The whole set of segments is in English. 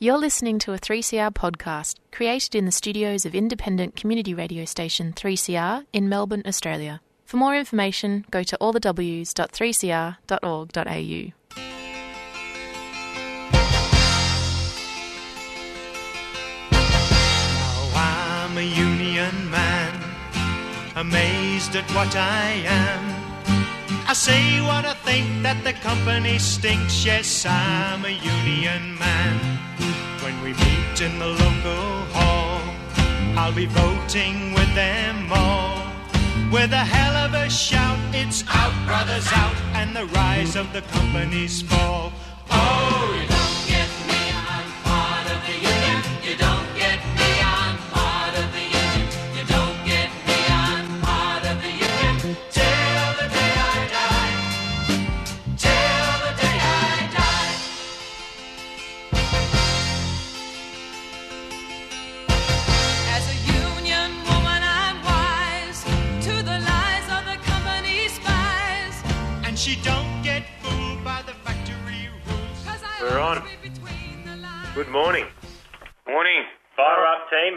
You're listening to a 3CR podcast created in the studios of independent community radio station 3CR in Melbourne, Australia. For more information, go to allthews.3cr.org.au. Now I'm a union man, amazed at what I am. I say what I think that the company stinks. Yes, I'm a union man. When we meet in the local hall, I'll be voting with them all. With a hell of a shout, it's out, brothers, out, and the rise of the company's fall.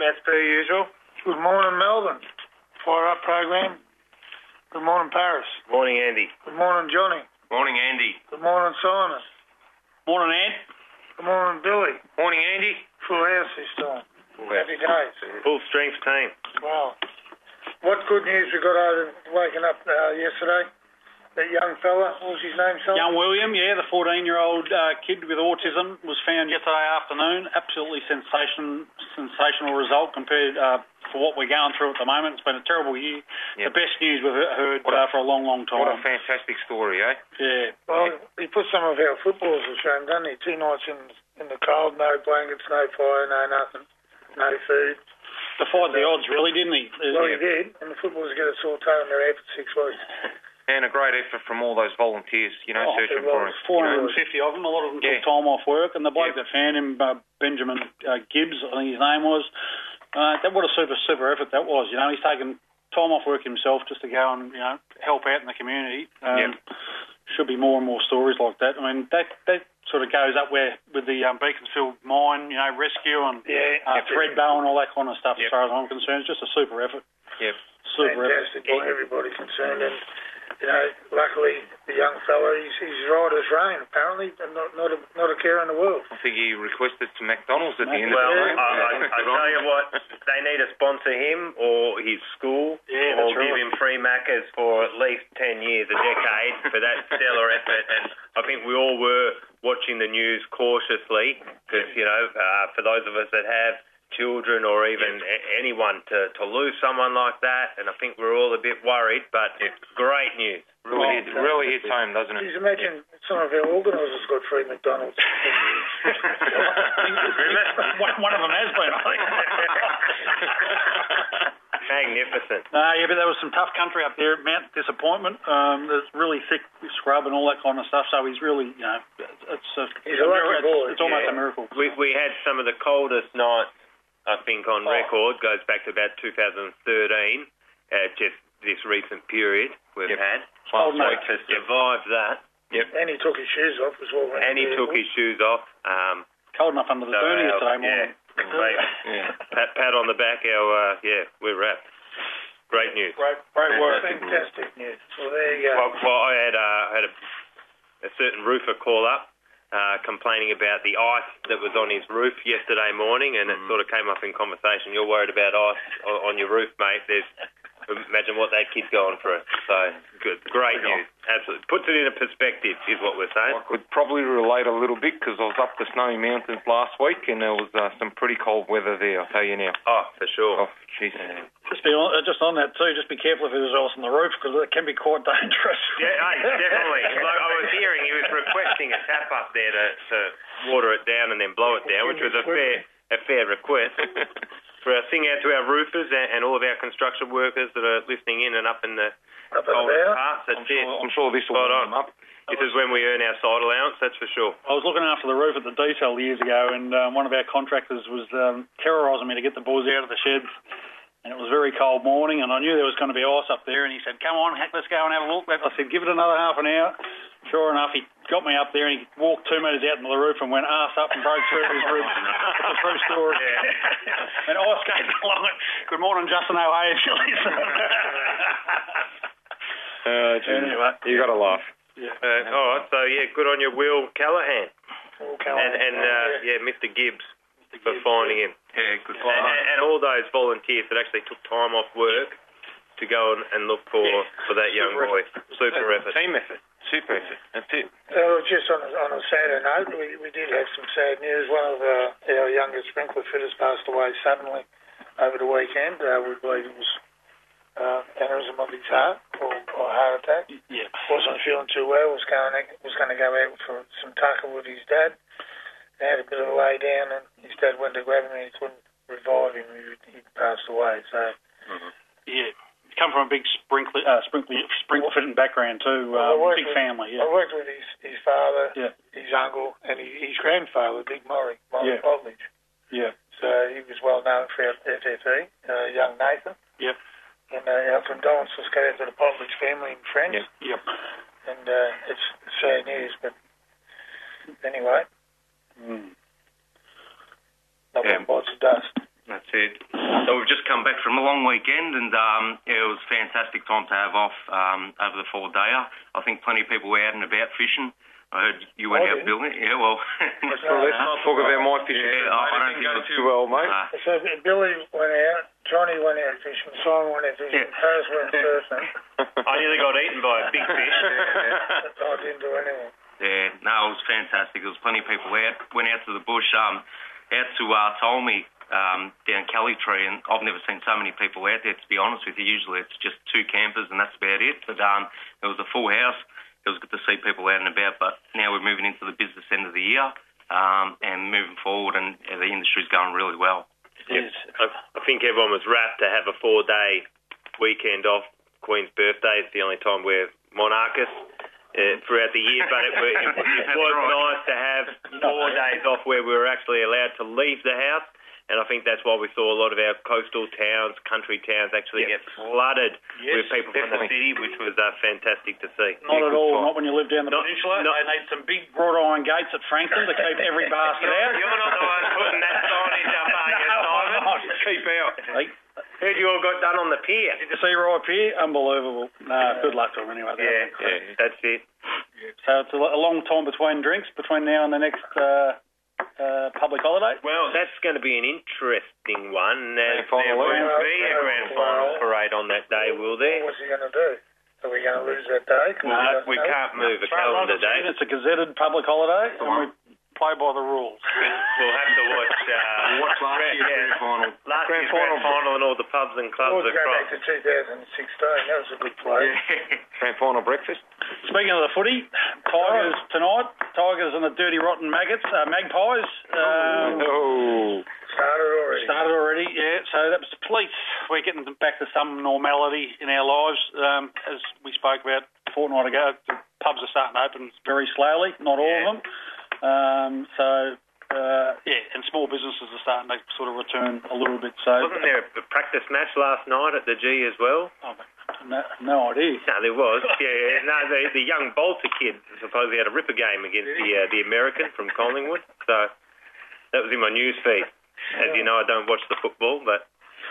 As per usual. Good morning, Melbourne. Fire up program. Good morning, Paris. Morning, Andy. Good morning, Johnny. Morning, Andy. Good morning, Simon. Morning, Ant. Good morning, Billy. Morning, Andy. Full house this time. Happy days. Full strength team. Wow. What good news we got out of waking up uh, yesterday? That young fella, what was his name, son? Young William, yeah, the 14-year-old uh, kid with autism was found yesterday afternoon. Absolutely sensation, sensational result compared uh, for what we're going through at the moment. It's been a terrible year. Yep. The best news we've heard a- uh, for a long, long time. What a fantastic story, eh? yeah, Well, he put some of our footballers to shame, didn't he? Two nights in in the cold, no blankets, no fire, no nothing, no food. defied the odds, really, didn't he? Well, he did, and the footballers get a sore toe in their head for six weeks. And a great effort from all those volunteers, you know, Oh, searching it for was him. you know. 450 of them. A lot of them Yeah. took time off work, and the bloke Yeah. that found him, uh, Benjamin uh, Gibbs, I think his name was. Uh, that what a super super effort that was. You know, he's taken time off work himself just to go and you know help out in the community. Um, Yep. Should be more and more stories like that. I mean, that that sort of goes up where with the um, Beaconsfield mine, you know, rescue and Yeah, uh, yep. Thredbo and all that kind of stuff. Yep. As far as I'm concerned, it's just a super effort. Yep. Super effort. fantastic by everybody concerned. And you know, luckily the young fella, he's, he's right as rain apparently, and not not a, not a care in the world. I think he requested some McDonald's at the end Well, of the I, night. I, I tell you what, they need to sponsor him or his school, Yeah, or give right. him free Maccas for at least ten years, a decade, for that stellar effort. And I think we all were watching the news cautiously because you know, uh, for those of us that have children or even a- anyone to, to lose someone like that, and I think we're all a bit worried. But it's great news. really, hits, really hits home, doesn't it? Just imagine some of our organisers got free McDonald's. one, one of them has been, I think. Magnificent. Uh, yeah, but there was some tough country up there. Mount Disappointment. Um, there's really thick scrub and all that kind of stuff. So he's really, you know, it's a, He's a lucky it's, it's almost yeah. a miracle. We we had some of the coldest nights, I think, on record. Goes back to about 2013, uh, just this recent period we've Yep. had. Cold So night. to survive that, and he took his shoes off as well. and he took his shoes off. Um, Cold enough under the so Bernie our- yesterday morning. yeah, great. Yeah. pat, pat on the back. Our uh, yeah, we're wrapped. Great news. Great, great work. Fantastic news. Well, there you go. Well, well I had uh, had a, a certain roofer call up. Uh, complaining about the ice that was on his roof yesterday morning, and it Mm. sort of came up in conversation. You're worried about ice on, on your roof, mate. There's imagine what that kid's going through. So good, great news. Absolutely puts it into perspective, is what we're saying. I could probably relate a little bit because I was up the Snowy Mountains last week and there was uh, some pretty cold weather there, I'll tell you now. Oh, for sure. Oh, jeez. Just be on, uh, just on that too. Just be careful if there's ice on the roof because it can be quite dangerous. Yeah, hey, definitely. Like I was hearing, he was requesting a tap up there to, to water it down and then blow it down, which was a fair a fair request. For a thing out to our roofers and, and all of our construction workers that are listening in and up in the Up and coldest about. parts. I'm sure, I'm sure this will Spot warm on. up. This is when we earn our side allowance, that's for sure. I was looking after the roof at the detail years ago, and um, one of our contractors was um, terrorising me to get the boys out of the sheds. And it was a very cold morning, and I knew there was going to be ice up there. And he said, "Come on, heck, let's go and have a look." I said, "Give it another half an hour." Sure enough, he got me up there and he walked two metres out into the roof and went arse up and broke through his roof. It's a true story. And I skated along it. Good morning, Justin O'Hare, if you. Uh, Anyway. you got to laugh. Uh, all right, so yeah, good on you, Will Callaghan, All and Callaghan. and uh, yeah, Mr. Gibbs for finding him, Yeah, good and, and, and all those volunteers that actually took time off work to go and, and look for for that young Super boy. Super effort. Team effort. Super. That's it. Uh, just on a, on a sadder note, we, we did have some sad news. One of uh, our youngest sprinkler fitters passed away suddenly over the weekend. Uh, we believe it was uh, aneurysm of his heart or, or heart attack. yeah. Wasn't feeling too well. Was going was going to go out for some tucker with his dad. They had a bit of a lay down, and his dad went to grab him, and he couldn't revive him. He, he passed away. So Yeah. Come from a big sprinkler, uh, sprinkler, sprinkler fitting background too. Um, worked big with- family, I worked with his his father, Yeah. his uncle, and his, his grandfather, Big Murray, Murray Yeah. Potledge. Yeah. So he was well known for our FFE, uh, young Nathan. Yep. And uh, our condolences go out to the Potledge family and friends. Yep. Yep. And uh, it's sad news, but anyway, Mm. no Yeah. one bites the dust. That's it. So we've just come back from a long weekend, and um, yeah, it was a fantastic time to have off um, over the four dayer. I think plenty of people were out and about fishing. I heard you went I out did. building. Yeah, well. So let's not talk about my fishing. Yeah, mate. I- I don't think go it was- too well, mate. Uh, So Billy went out, Johnny went out fishing, Simon went out fishing, Yeah. Paris went surfing. I nearly got eaten by a big fish. I didn't do anything. Yeah, no, it was fantastic. There was plenty of people out. Went out to the bush, um, out to uh, Tolmie, um, down Kelly Tree, and I've never seen so many people out there. To be honest with you, usually it's just two campers and that's about it. But um, it was a full house. It was good to see people out and about. But now we're moving into the business end of the year, um, and moving forward, and yeah, the industry's going really well. Yep. I, I think everyone was rapt to have a four-day weekend off. Queen's birthday is the only time we're monarchists uh, throughout the year, but it, it, it was nice to have four days off where we were actually allowed to leave the house. And I think that's why we saw a lot of our coastal towns, country towns, actually Yes. get flooded Yes, with people from the city, which was uh, fantastic to see. Not Yeah, at all. spot. Not when you live down the Not- peninsula. not- they need some big wrought iron gates at Frankston to keep every bastard out. You're not the one putting that signage up, are you, No, I'm Simon? not. Keep out. Hey, Heard you all got done on the pier. did you see Roy Pier? Unbelievable. Nah, good luck to him anyway. Yeah, yeah, that's it. So it's a, a long time between drinks, between now and the next uh, uh, public holiday. Well, that's going to be an interesting one. Uh, Grand final, there won't be a grand final parade on that day, will there? What's he going to do? Are we going to lose that day? he No, doesn't we can't move a As far as I'm calendar concerned, day. It's a gazetted public holiday, and we play by the rules. We'll have to watch. Uh, Watch last year's grand final. Last Grand year's grand final. final and all the pubs and clubs Let's go back to 2016. That was a good play. Grand final breakfast. Speaking of the footy, Tigers tonight. Tigers and the dirty rotten maggots, uh, magpies. Um, No. Started already. Started already, yeah. So that was the police. We're getting back to some normality in our lives. Um, as we spoke about a fortnight ago, the pubs are starting to open very slowly, not all Yeah. of them. Um, so, uh, yeah, and small businesses are starting to sort of return a little bit. So, Wasn't there a practice match last night at the G as well? Oh, no, no idea. No, there was. Yeah, yeah. no, the, the young Bolter kid supposedly had a ripper game against the uh, the American from Collingwood. So that was in my news feed. As you know, I don't watch the football, but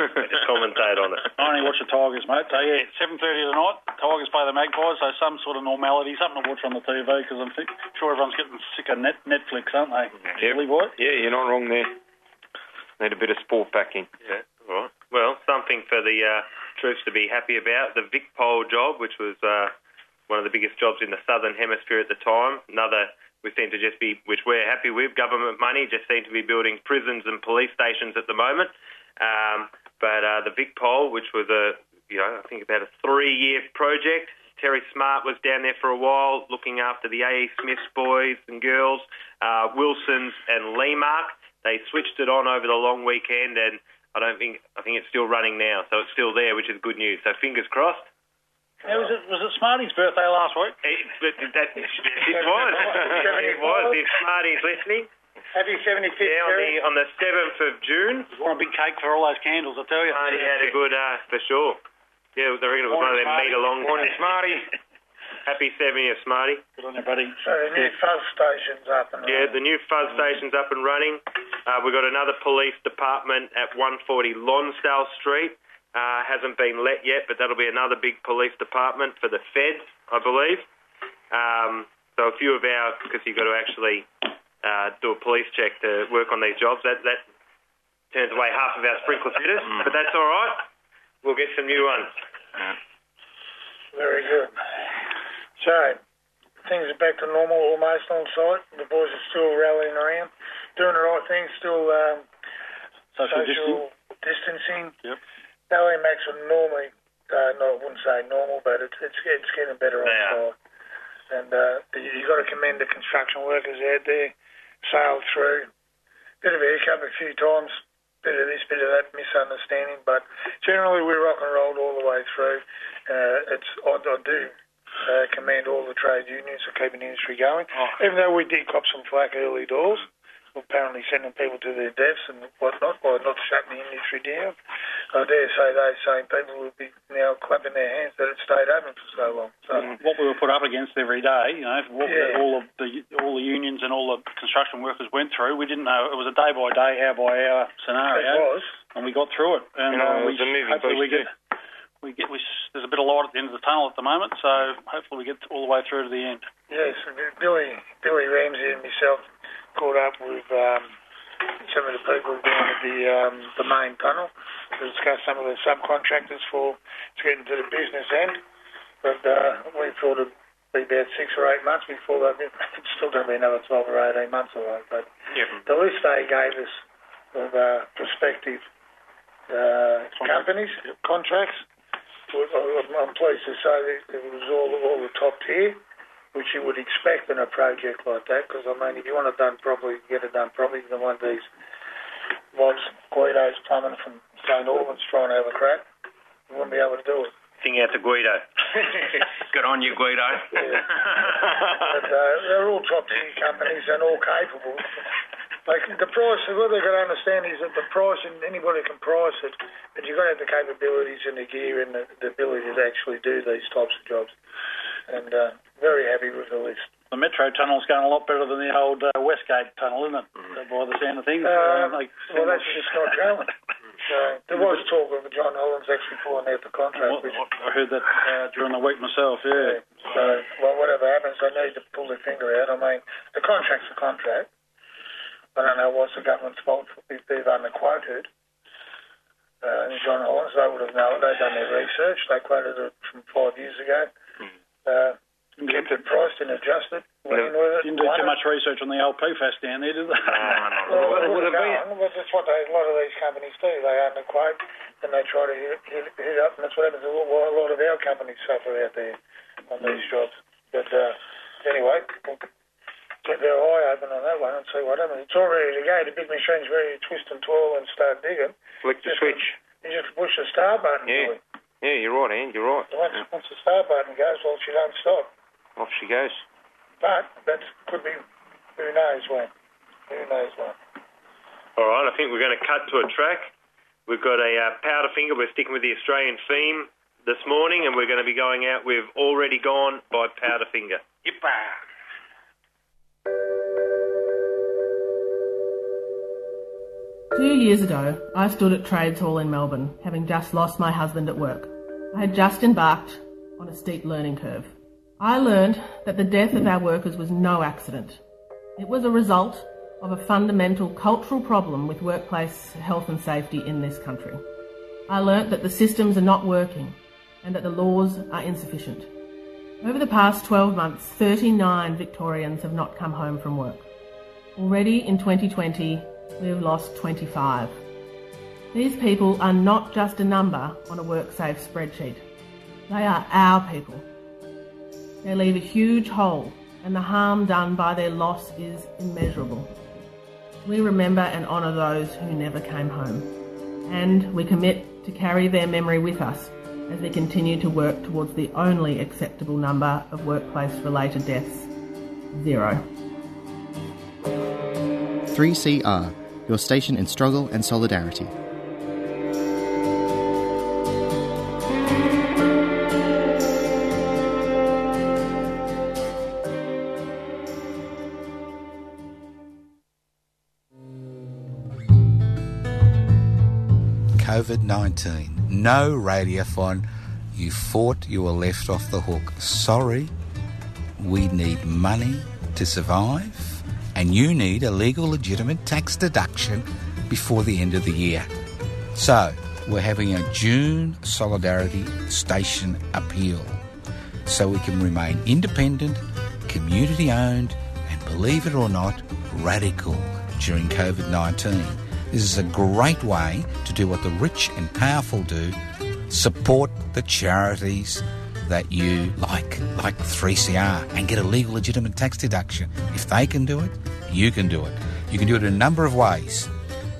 just commentate on it. I only watch the Tigers, mate. So yeah, seven thirty tonight. Tigers play the Magpies, so some sort of normality, something to watch on the TV because I'm think, sure everyone's getting sick of net, Netflix, aren't they? Yep. Silly boy. Yeah, you're not wrong there. Need a bit of sport back in. Yeah, all right. Well, something for the uh, troops to be happy about. The Vic Pol job, which was uh, one of the biggest jobs in the southern hemisphere at the time. Another we seem to just be, which we're happy with, government money. Just seem to be building prisons and police stations at the moment. Um, but uh, the Vic Pol, which was a, you know, I think about a three-year project. Terry Smart was down there for a while, looking after the A.E. Smiths boys and girls, uh, Wilsons and Leemark. They switched it on over the long weekend, and I don't think I think it's still running now, so it's still there, which is good news. So fingers crossed. Yeah, was it was it Smarty's birthday last week? It, but that, it was. it was. If Smarty's listening, Happy 75th, yeah, on the Terry. on the seventh of June, Want a big cake for all those candles, I tell you. Smarty had a good uh, for sure. Yeah, I reckon it was one of them Morning, meter long. Morning, Smarty. Happy 70th, Smarty. Good on you, buddy. So the new fuzz station's up and Yeah, running. the new fuzz station's up and running. Uh, we've got another police department at 140 Lonsdale Street. Uh, hasn't been let yet, but that'll be another big police department for the feds, I believe. Um, so a few of our, because you've got to actually uh, do a police check to work on these jobs, that, that turns away half of our sprinkler fitters, but that's all right. We'll get some new ones. Very good. So, things are back to normal almost on site. The boys are still rallying around, doing the right thing, still um, Social, social distancing. Yep. LA Max are normally, uh, no, I wouldn't say normal, but it's it's, it's getting better on They are. site. And uh, you've got to commend the construction workers out there, sailed through. Bit of a hiccup a few times, bit of this, bit of that misunderstanding, but generally we rock and rolled all the way through. Uh, it's I, I do uh, commend all the trade unions for keeping the industry going, even though we did cop some flack early doors. Apparently sending people to their deaths and whatnot by not shutting the industry down. I dare say those same people will be now clapping their hands that it stayed open for so long. So What we were put up against every day, you know, what Yeah. all of the all the unions and all the construction workers went through, we didn't know it was a day by day, hour by hour scenario. it was. and we got through it. And You know, uh, it we a moving hopefully we beast get we get we, there's a bit of light at the end of the tunnel at the moment, so hopefully we get all the way through to the end. Yes, Billy Billy Ramsey and myself caught up with um, some of the people down at the um, the main tunnel to discuss some of the subcontractors for to get into the business end. But uh, we thought it'd be about six or eight months before that. It's still going to be another twelve or eighteen months away. But Yep. the list they gave us of uh, prospective uh, companies, contracts, I'm I'm pleased to say that it was all all the top tier, which you would expect in a project like that. Because I mean, if you want it done properly, get it done properly. You don't want these mobs, Guidos coming from St Albans trying to have a crack. You wouldn't be able to do it. Sing out to Guido. Good on you, Guido. But uh, they're all top tier companies and all capable. Like the price, what they've got to understand is that the price, and anybody can price it, but you've got to have the capabilities and the gear and the, the ability to actually do these types of jobs. And uh, very happy with the list. The metro tunnel's going a lot better than the old uh, Westgate tunnel, isn't it? By the sound of things. Uh, like, well, that's just not going. So there was talk of John Holland's actually pulling out the contract, which I heard that uh, during the week myself. Yeah. So, well, whatever happens, they need to pull their finger out. I mean, the contract's a contract. I don't know what's the government's fault if they've underquoted. Uh, John Hollands, they would have known. They've done their research. They quoted it from five years ago. Uh, kept it priced and adjusted. Went in. Didn't do too much research on the old PFAS down there, did they? Well, it would have gone, but that's what they, a lot of these companies do. They underquote and they try to hit, hit, hit up, and that's what happens to a lot- a lot of our companies suffer out there on these jobs. But uh, anyway, we'll get their eye open on that one and see what happens. It's all ready to go. The big machine's ready to twist and twirl and start digging. Flick the switch. You just push the start button. Yeah. Yeah, you're right, Anne. You're right. Once, once the start button goes, well, she don't stop. Off she goes. But that could be, who knows when. Who knows when. All right, I think we're going to cut to a track. We've got a uh, Powderfinger. We're sticking with the Australian theme this morning, and we're going to be going out with "Already Gone" by Powderfinger. Yippa. Two years ago, I stood at Trades Hall in Melbourne, having just lost my husband at work. I had just embarked on a steep learning curve. I learned that the death of our workers was no accident. It was a result of a fundamental cultural problem with workplace health and safety in this country. I learnt that the systems are not working and that the laws are insufficient. Over the past 12 months, 39 Victorians have not come home from work. Already in 2020, we have lost 25. These people are not just a number on a WorkSafe spreadsheet. They are our people. They leave a huge hole, and the harm done by their loss is immeasurable. We remember and honour those who never came home, and we commit to carry their memory with us as we continue to work towards the only acceptable number of workplace related deaths zero. 3CR, your station in struggle and solidarity. COVID 19. No radiothon. You fought, you were left off the hook. Sorry, we need money to survive, and you need a legal, legitimate tax deduction before the end of the year. So, we're having a June Solidarity Station appeal so we can remain independent, community owned, and believe it or not, radical during COVID 19. This is a great way to do what the rich and powerful do support the charities that you like, like 3CR, and get a legal, legitimate tax deduction. If they can do it, you can do it. You can do it in a number of ways.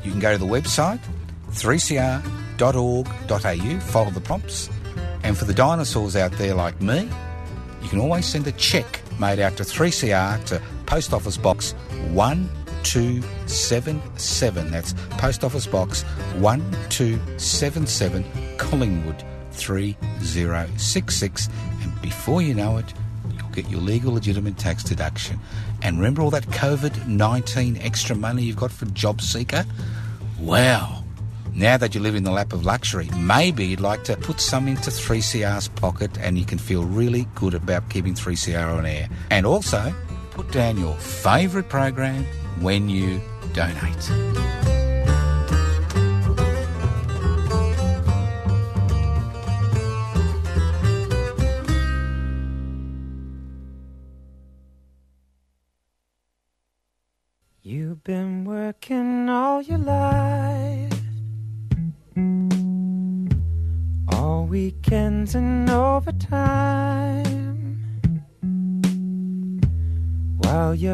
You can go to the website 3cr.org.au, follow the prompts, and for the dinosaurs out there like me, you can always send a cheque made out to 3CR to Post Office Box 1277. That's Post Office Box 1277, Collingwood 3066. And before you know it, you'll get your legal legitimate tax deduction. And remember all that COVID 19 extra money you've got for Job Seeker? Wow. Now that you live in the lap of luxury, maybe you'd like to put some into 3CR's pocket and you can feel really good about keeping 3CR on air. And also, put down your favourite program when you donate.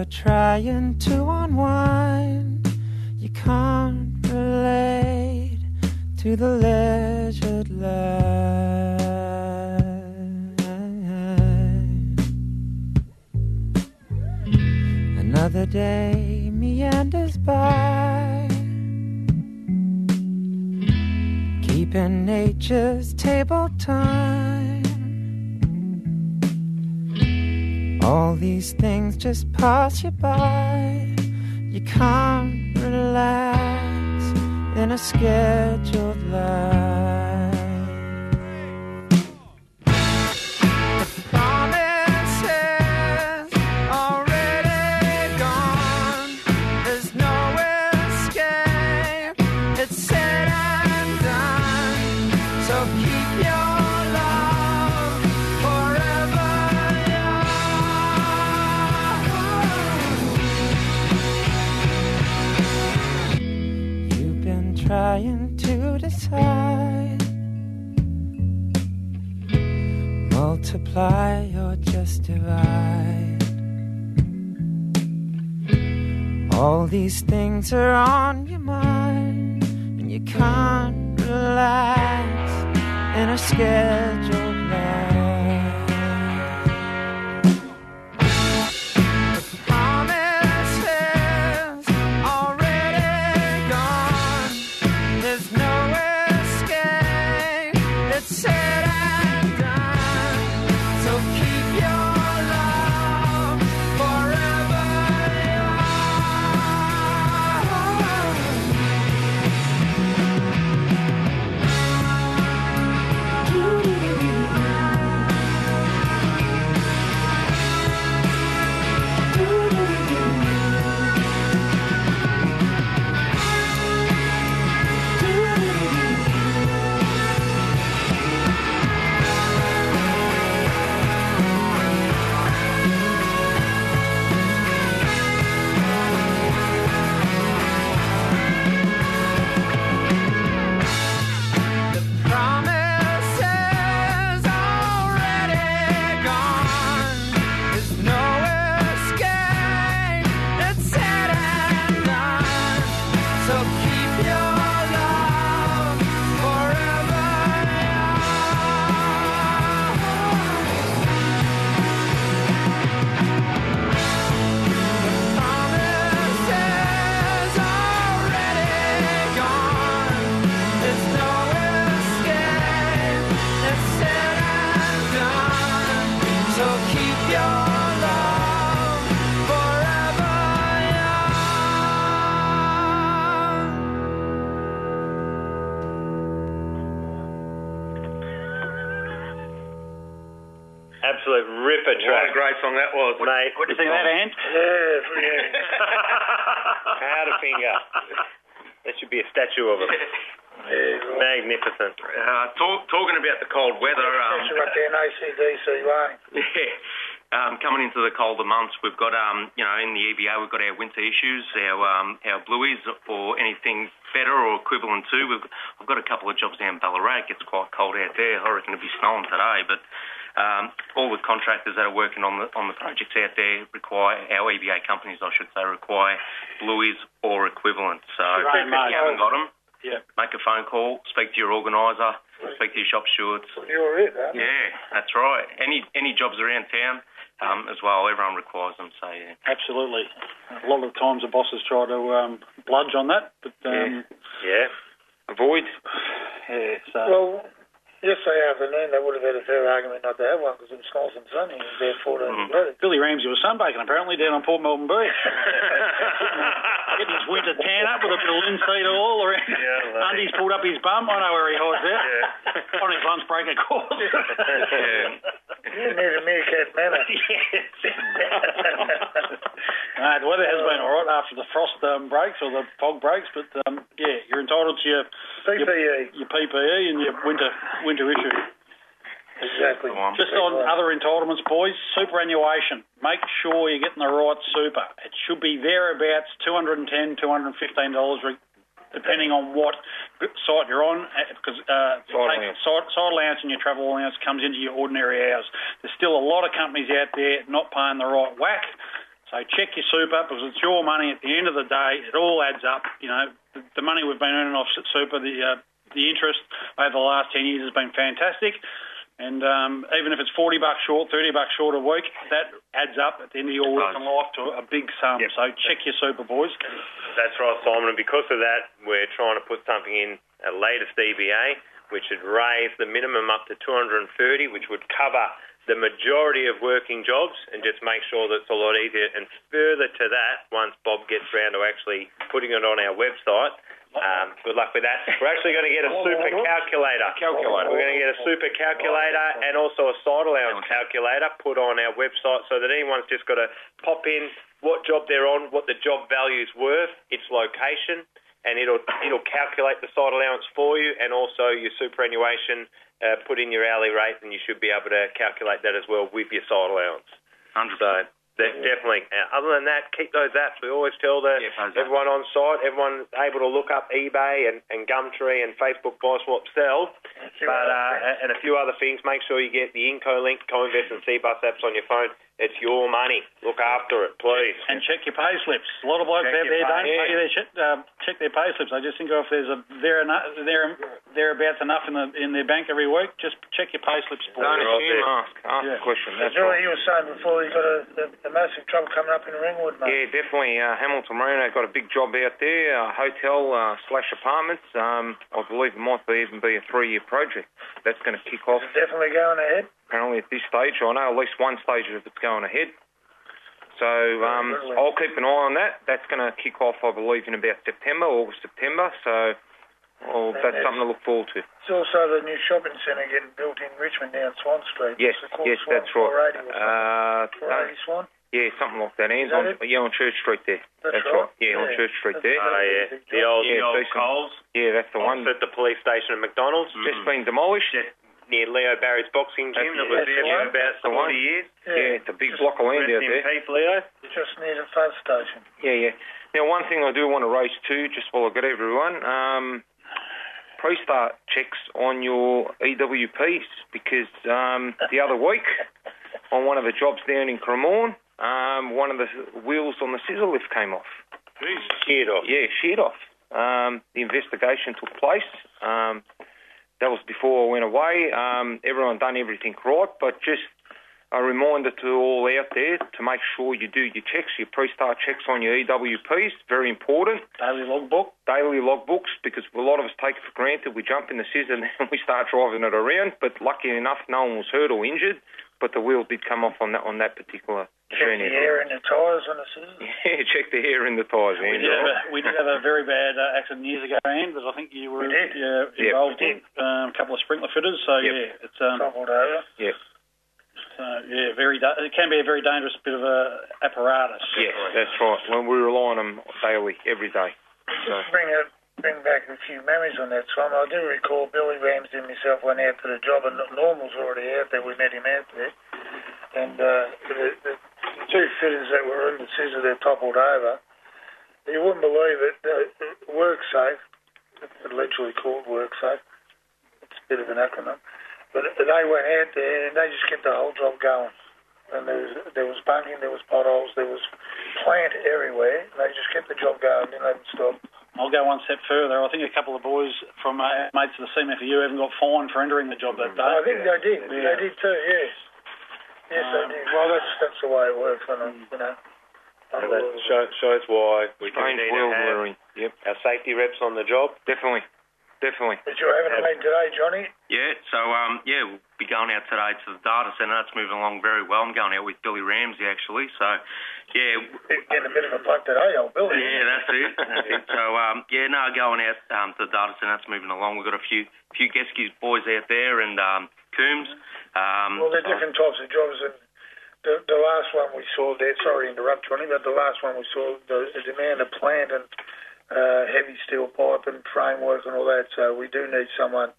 Trying to unwind. You can't relate to the leisured life. Another day meanders by, keeping nature's table time. All these things just pass you by. You can't relax in a scheduled life. Or just divide. All these things are on your mind, and you can't relax in a scheduled life. Song that was, mate. What do you think of that, Ant? Yeah, yeah. Powderfinger. There should be a statue of him. Magnificent. Uh, talk, talking about the cold weather, um, Especially up there in ACDC way. yeah, um, coming into the colder months, we've got, um, you know, in the EBA, we've got our winter issues, our um, our blueies, or anything better or equivalent to. We've, I've got a couple of jobs down Ballarat. It's quite cold out there. I reckon it'll be snowing today, but. Um, all the contractors that are working on the on the projects out there require our EBA companies, I should say, require blueies or equivalent. So Right, if mate. you haven't got them, Yeah. make a phone call, speak to your organiser, speak to your shop stewards. You're it, huh? Yeah, that's right. Any any jobs around town um, as well, everyone requires them. So yeah. Absolutely. A lot of times the bosses try to um, bludge on that, but um, Yeah. Avoid. yeah. so Well, yesterday afternoon they would have had a fair argument not to have one because it was nice and sunny and there 14 Mm. degrees. Billy Ramsey was sunbaking apparently down on Port Melbourne Beach. Getting his winter tan up with a bit of linseed oil around. Yeah, lovely. Undies pulled up his bum. I know where he hides out. Yeah. On his lunch break, of course. You need a meerkat manner. No, the weather has been all right after the frost um, breaks or the fog breaks, but um, yeah, you're entitled to your PPE. your, your PPE and your winter winter issue. Exactly. Just on other entitlements, boys, superannuation. Make sure you're getting the right super. It should be thereabouts $210, $215, depending on what site you're on, because uh, Side take- allowance. side, side allowance and your travel allowance comes into your ordinary hours. There's still a lot of companies out there not paying the right whack. So check your super because it's your money. At the end of the day, it all adds up. You know, the, the money we've been earning off super, the uh, the interest over the last ten years has been fantastic. And um, even if it's forty bucks short, thirty bucks short a week, that adds up at the end of your working life to a big sum. Yep. So check your super, boys. That's right, Simon. And because of that, we're trying to put something in at latest EBA, which would raise the minimum up to 230, which would cover the majority of working jobs and just make sure that it's a lot easier. And further to that, once Bob gets round to actually putting it on our website, um, good luck with that. We're actually going to get a super calculator. Calculator. We're going to get a super calculator and also a side allowance calculator put on our website so that anyone's just got to pop in what job they're on, what the job value's worth, its location, and it'll it'll calculate the side allowance for you and also your superannuation. Uh, put in your hourly rate, and you should be able to calculate that as well with your side allowance. So that, definitely. Uh, other than that, keep those apps. We always tell the Yeah, everyone on site, everyone's able to look up eBay and, and Gumtree and Facebook Buy Swap Sell, but uh, and a few other things. Make sure you get the Incolink, Co-Invest and CBus apps on your phone. It's your money. Look after it, please. And check your pay slips. A lot of blokes Check out there don't yeah. pay their shit, uh, check their pay slips. They just think, oh, if there's a there enough, there thereabouts enough in the in their bank every week, just check your pay slips. Don't assume, ask. Ask Yeah. the question. That's That's what right. you were saying before. You got a, a, a massive trouble coming up in Ringwood, mate. Yeah, definitely. Uh, Hamilton Marino got a big job out there, uh, hotel uh, slash apartments. Um, I believe it might be even be a three-year project. That's going to kick off Is it definitely going ahead? Apparently at this stage. I know at least one stage of it's going ahead. So um, I'll keep an eye on that. That's going to kick off, I believe, in about September, August, September. So well, And that's it's- something to look forward to. It's also the new shopping centre getting built in Richmond down Swan Street. Yes, What's it called? yes, Swan, that's right. 480 or something. Uh, 480 Swan? yeah, something like that. Ends that on it? yeah on Church Street there. That's right. right. Yeah, on Church Street That's- there. Oh yeah, the old Yeah, the old. Coles. Yeah, that's the one. Opposite the police station at McDonald's. Just been demolished. Just near Leo Barry's boxing gym that was That's there for about the one. 40 years. Yeah, it's a big block of land out there. peace, Leo. Just near the fuzz station. Yeah, yeah. Now, one thing I do want to raise too, just while I got everyone, um, pre-start checks on your EWPs because um, the other week on one of the jobs down in Cremorne, um, one of the wheels on the scissor lift came off. Sheared off. Yeah, sheared off. Um, the investigation took place. Um, that was before I went away. Um, everyone done everything right, but just a reminder to all out there to make sure you do your checks, your pre-start checks on your EWPs. Very important. Daily logbook. Daily logbooks, because a lot of us take it for granted. We jump in the scissor and we start driving it around. But lucky enough, no one was hurt or injured. But the wheel did come off on that on that particular Check journey. the air in the tyres on the scissors. Yeah, check the air in the tyres, We did, have a, we did have a very bad uh, accident years ago, Anne, that I think you were We did. yeah, Yep. involved in. Um, a couple of sprinkler fitters, so Yep. yeah, it's um, Toppled over. Yeah. So yeah, very. Da- it can be a very dangerous bit of a apparatus. Yes, that's right. When we rely on them daily, every day. So, Just bring it, bring back a few memories on that, Tom. I do recall Billy Ramsey and myself went out to the job, and Normal's already out there. We met him out there, and uh, the, the two fitters that were in the scissor, they toppled over. You wouldn't believe it. Uh, WorkSafe, it's literally called WorkSafe. It's a bit of an acronym, but they went out there and they just kept the whole job going. And there was there was bunking, there was potholes, there was plant everywhere. And they just kept the job going, didn't let them stop. I'll go one step further. I think a couple of boys from uh, mates of the CFMEU haven't got fined for entering the job that day. I think they did. Yeah. They did too. Yes. Yes, Um, they did. Well, that's that's the way it works. When I'm, you know. And that show, shows why we do strange need world to we're have in. Yep, our safety reps on the job. definitely, definitely. But you're having a meeting today, Johnny. Yeah, so um, yeah, we'll be going out today to the data centre. That's moving along very well. I'm going out with Billy Ramsey actually. So yeah, Getting a bit of a plug today, old Billy. yeah, that's it. That's it. So um, yeah, no, going out um, to the data centre. That's moving along. We've got a few few Geske's boys out there and um, Coombs. Um, Well, they're different types of jobs, and the, the last one we saw there. Sorry to interrupt, Johnny, but the last one we saw the, the demand of plant and uh, heavy steel pipe and framework and all that. So we do need someone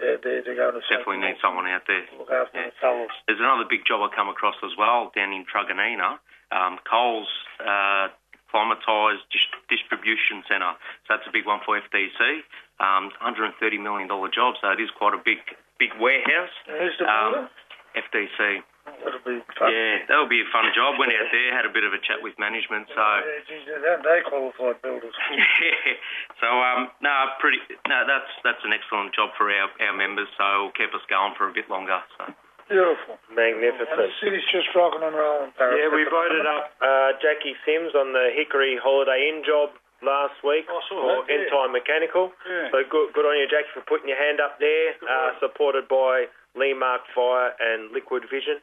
out there to go to Definitely need someone out there. look after the fellas. There's another big job I come across as well down in Truganina, um, Coles uh, Climatised Dis- Distribution Centre. So that's a big one for FDC. Um, $130 million job, so it is quite a big big warehouse. Who's the Um? FDC. That'll be fun. Yeah, that'll be a fun job. Went out there, had a bit of a chat with management. So, Yeah, geez, they're, qualified builders. yeah. So, um, no, pretty. No, that's that's an excellent job for our, our members. So, it'll keep us going for a bit longer. So. Beautiful. And the Magnificent. city's just rocking and rolling, Parrot. Yeah, we voted up uh, Jackie Sims on the Hickory Holiday Inn job last week I saw for that, yeah. End Time Mechanical. Yeah. So good, good on you, Jackie, for putting your hand up there. Uh, supported by Lee Mark Fire and Liquid Vision.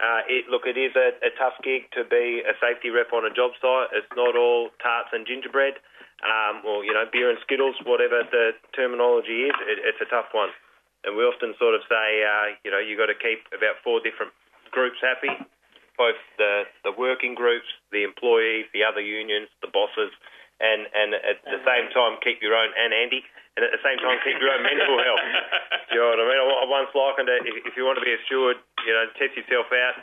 Uh, it, look, it is a, a tough gig to be a safety rep on a job site. It's not all tarts and gingerbread, um, or you know, beer and skittles, whatever the terminology is. It, it's a tough one, and we often sort of say, uh, you know, you have got to keep about four different groups happy, both the the working groups, the employees, the other unions, the bosses, and and at the same time keep your own and Andy, and at the same time keep your own mental health. Do you know what I mean? I, I once likened it. If, if you want to be a steward, you know, test yourself out.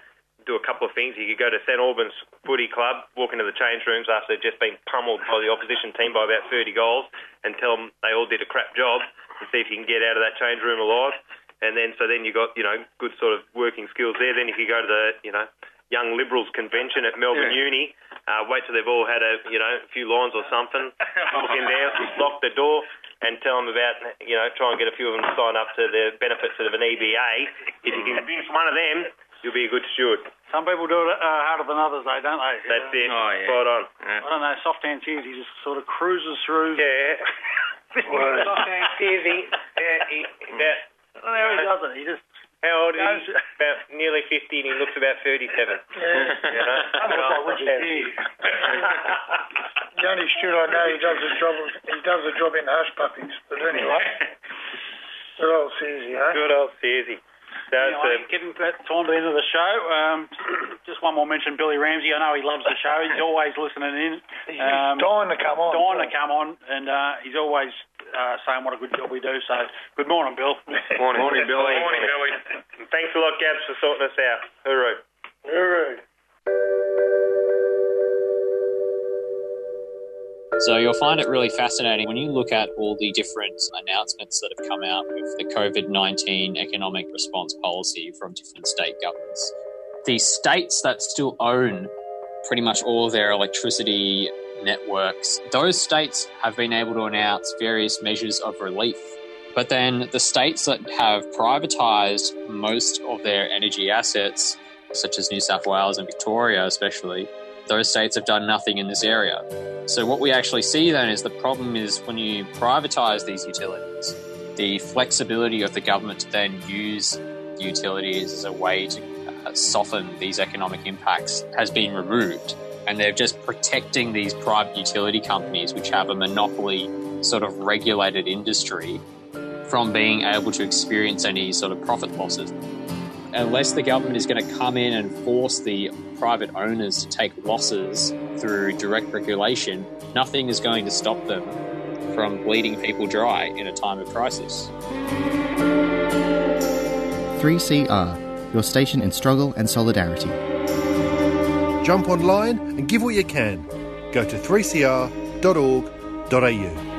Do a couple of things. You could go to St Albans Footy Club, walk into the change rooms after they've just been pummeled by the opposition team by about 30 goals, and tell them they all did a crap job, and see if you can get out of that change room alive. And then, so then you got, you know, good sort of working skills there. Then if you go to the, you know, Young Liberals convention at Melbourne Yeah. Uni, uh, wait till they've all had a, you know, a few lines or something, walk in there, lock the door, and tell them about, you know, try and get a few of them to sign up to the benefits of an EBA. If you can convince one of them, you'll be a good steward. Some people do it uh, harder than others, though, don't they? That's it. Oh, yeah. Spot on. I don't know. Soft hands here, he just sort of cruises through. Yeah. Soft hand Steersy. Yeah, he, about, I don't how he does it. He just how old is he? About nearly 50 and he looks about 37. You know? Looks like Richard Gere. The only steward I know, he does a job. He does a job in hush puppies. But anyway, good old Susie, eh? Good old Steersy. So it's, Anyway, uh, getting to time to the end of the show. Um, just one more mention, Billy Ramsey. I know he loves the show. He's always listening in. He's Um, dying to come on. dying to come on, and uh, he's always uh, saying what a good job we do. So, good morning, Bill. Morning, Morning, Billy. Morning, Billy. Thanks a lot, Gabs, for sorting us out. Hooroo. Hooroo. So you'll find it really fascinating when you look at all the different announcements that have come out with the COVID 19 economic response policy from different state governments. The states that still own pretty much all of their electricity networks, those states have been able to announce various measures of relief. But then the states that have privatized most of their energy assets, such as New South Wales and Victoria especially, those states have done nothing in this area. So what we actually see then is the problem is when you privatize these utilities, the flexibility of the government to then use the utilities as a way to uh, soften these economic impacts has been removed. And they're just protecting these private utility companies, which have a monopoly sort of regulated industry, from being able to experience any sort of profit losses. Unless the government is going to come in and force the private owners to take losses through direct regulation, nothing is going to stop them from bleeding people dry in a time of crisis. 3CR, your station in struggle and solidarity. Jump online and give what you can. Go to 3cr.org.au.